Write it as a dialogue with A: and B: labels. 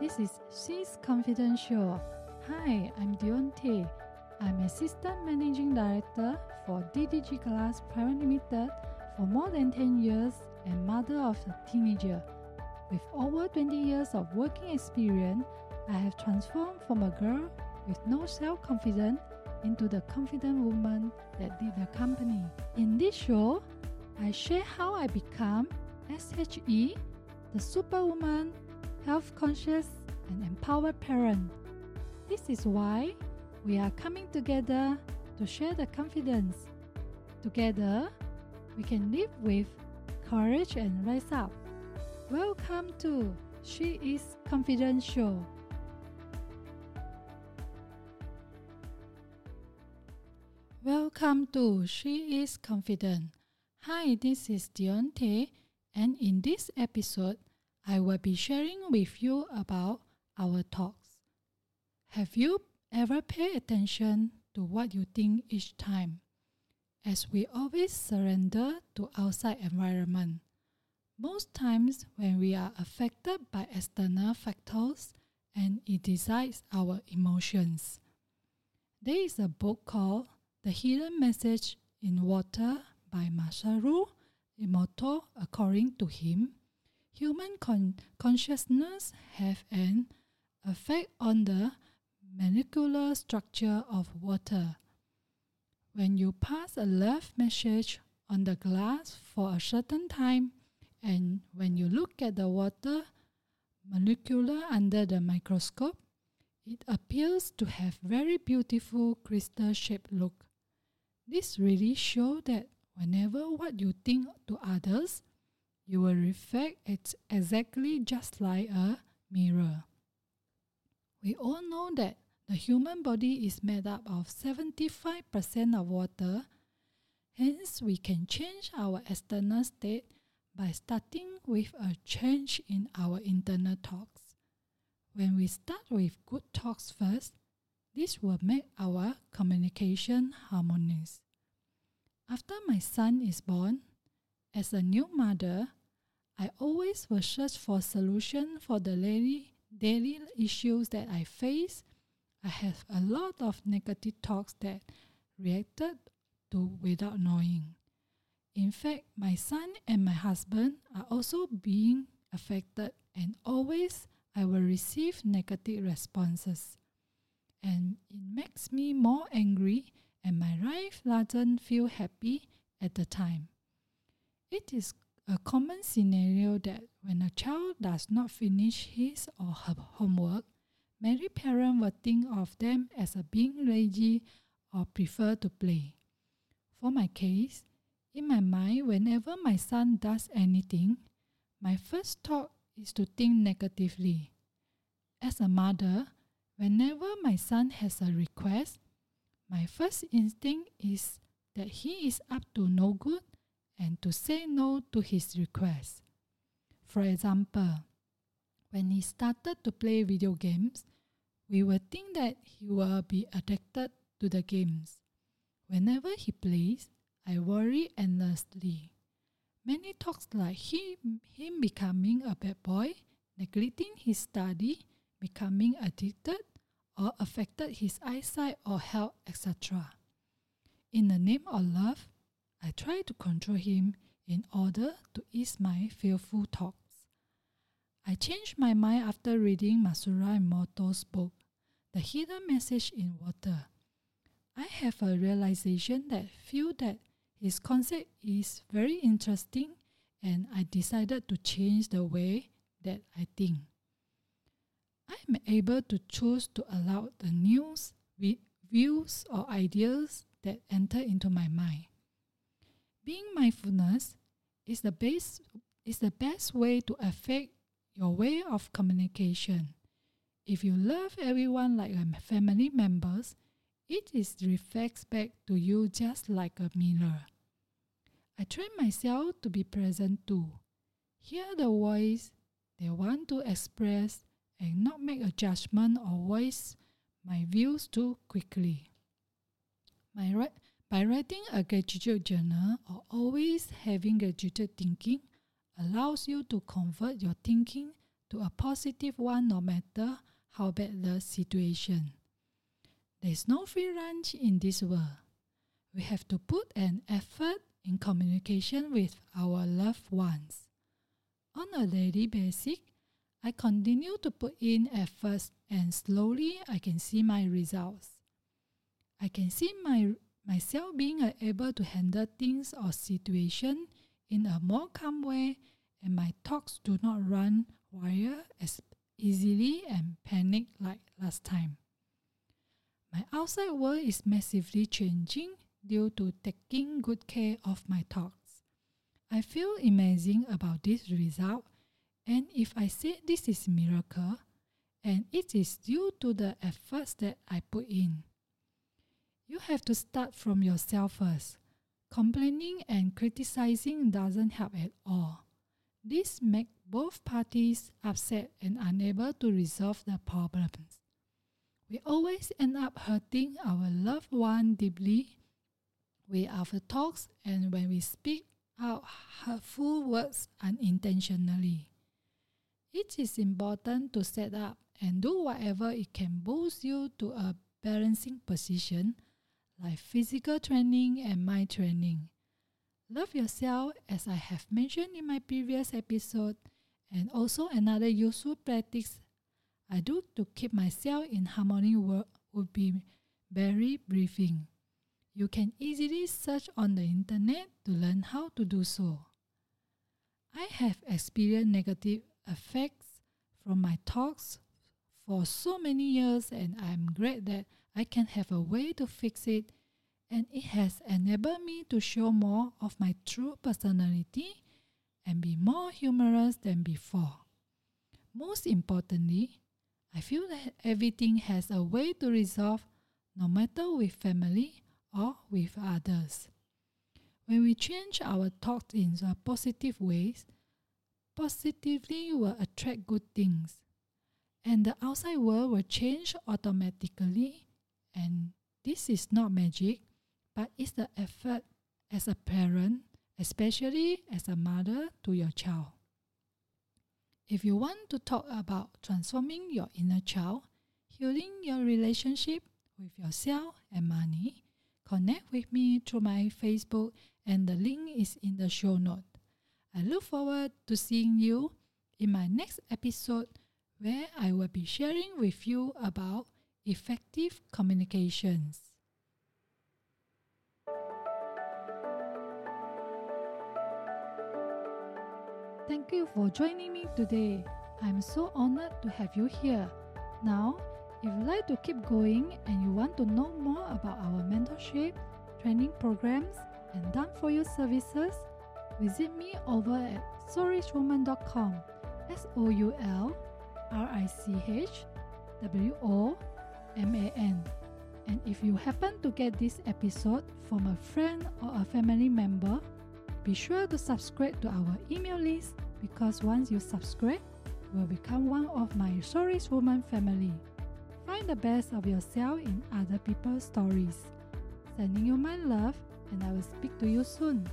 A: This is She's Confidential. Hi, I'm Deonte. I'm Assistant Managing Director for DDG Glass Private Limited for more than 10 years and mother of a teenager. With over 20 years of working experience, I have transformed from a girl with no self confidence into the confident woman that did the company. In this show, I share how I become SHE, the superwoman, health conscious, and empowered parent. This is why we are coming together to share the confidence. Together, we can live with courage and rise up. Welcome to She is Confident Show. Welcome to She is Confident. Hi, this is Deonte, and in this episode, I will be sharing with you about our talks. Have you ever paid attention to what you think each time? As we always surrender to outside environment. Most times when we are affected by external factors and it decides our emotions. There is a book called The Hidden Message in Water by Masaru Emoto. According to him, human con- consciousness have an effect on the molecular structure of water. When you pass a love message on the glass for a certain time, and when you look at the water molecule under the microscope, it appears to have very beautiful crystal shaped look. This really shows that whenever what you think to others, you will reflect it exactly just like a mirror. We all know that the human body is made up of 75% of water. Hence, we can change our external state by starting with a change in our internal thoughts. When we start with good thoughts first, this will make our communication harmonious. After my son is born, as a new mother, I always will search for solution for the daily, daily issues that I face. I have a lot of negative talks that reacted to without knowing. In fact, my son and my husband are also being affected, and always I will receive negative responses. And it makes me more angry, and my life doesn't feel happy at the time. It is a common scenario that when a child does not finish his or her homework, many parents will think of them as being lazy or prefer to play. For my case, in my mind, whenever my son does anything, my first thought is to think negatively. As a mother, whenever my son has a request, my first instinct is that he is up to no good and to say no to his request. For example, when he started to play video games, we will think that he will be addicted to the games. Whenever he plays, I worry endlessly. Many talks like him, him becoming a bad boy, neglecting his study, becoming addicted, or affected his eyesight or health, etc. In the name of love, I tried to control him in order to ease my fearful thoughts. I changed my mind after reading Masaru Emoto's book, The Hidden Message in Water. I have a realization that feel that his concept is very interesting and I decided to change the way that I think. I am able to choose to allow the news, views, or ideas that enter into my mind. Being mindfulness is the best is the best way to affect your way of communication. If you love everyone like a family members, it is reflects back to you just like a mirror. I train myself to be present too. Hear the voice they want to express and not make a judgment or voice my views too quickly. My by writing a gratitude journal or always having gratitude thinking allows you to convert your thinking to a positive one no matter how bad the situation. There's no free lunch in this world. We have to put an effort in communication with our loved ones. On a daily basis, I continue to put in efforts and slowly I can see my results. I can see my myself being able to handle things or situation in a more calm way and my thoughts do not run wild as easily and panic like last time. My outside world is massively changing due to taking good care of my thoughts. I feel amazing about this result and if I say this is miracle and it is due to the efforts that I put in. You have to start from yourself first. Complaining and criticizing doesn't help at all. This makes both parties upset and unable to resolve the problems. We always end up hurting our loved one deeply with our talks and when we speak out hurtful words unintentionally. It is important to set up and do whatever it can boost you to a balancing position like physical training and mind training. Love yourself, as I have mentioned in my previous episode, and also another useful practice I do to keep myself in harmony would be belly breathing. You can easily search on the internet to learn how to do so. I have experienced negative effects from my talks for so many years, and I'm glad that I can have a way to fix it, and it has enabled me to show more of my true personality and be more humorous than before. Most importantly, I feel that everything has a way to resolve, no matter with family or with others. When we change our thoughts in positive ways, positively will attract good things, and the outside world will change automatically. And this is not magic, but it's the effort as a parent, especially as a mother to your child. If you want to talk about transforming your inner child, healing your relationship with yourself and money, connect with me through my Facebook and the link is in the show note. I look forward to seeing you in my next episode where I will be sharing with you about effective communications. Thank you for joining me today. I'm so honored to have you here. Now, if you'd like to keep going and you want to know more about our mentorship, training programs, and done for you services, visit me over at soulrichwoman.com. S O U L R I C H W O M A N. And if you happen to get this episode from a friend or a family member, be sure to subscribe to our email list because once you subscribe, you will become one of my Soul Rich Woman family. Find the best of yourself in other people's stories. Sending you my love, and I will speak to you soon.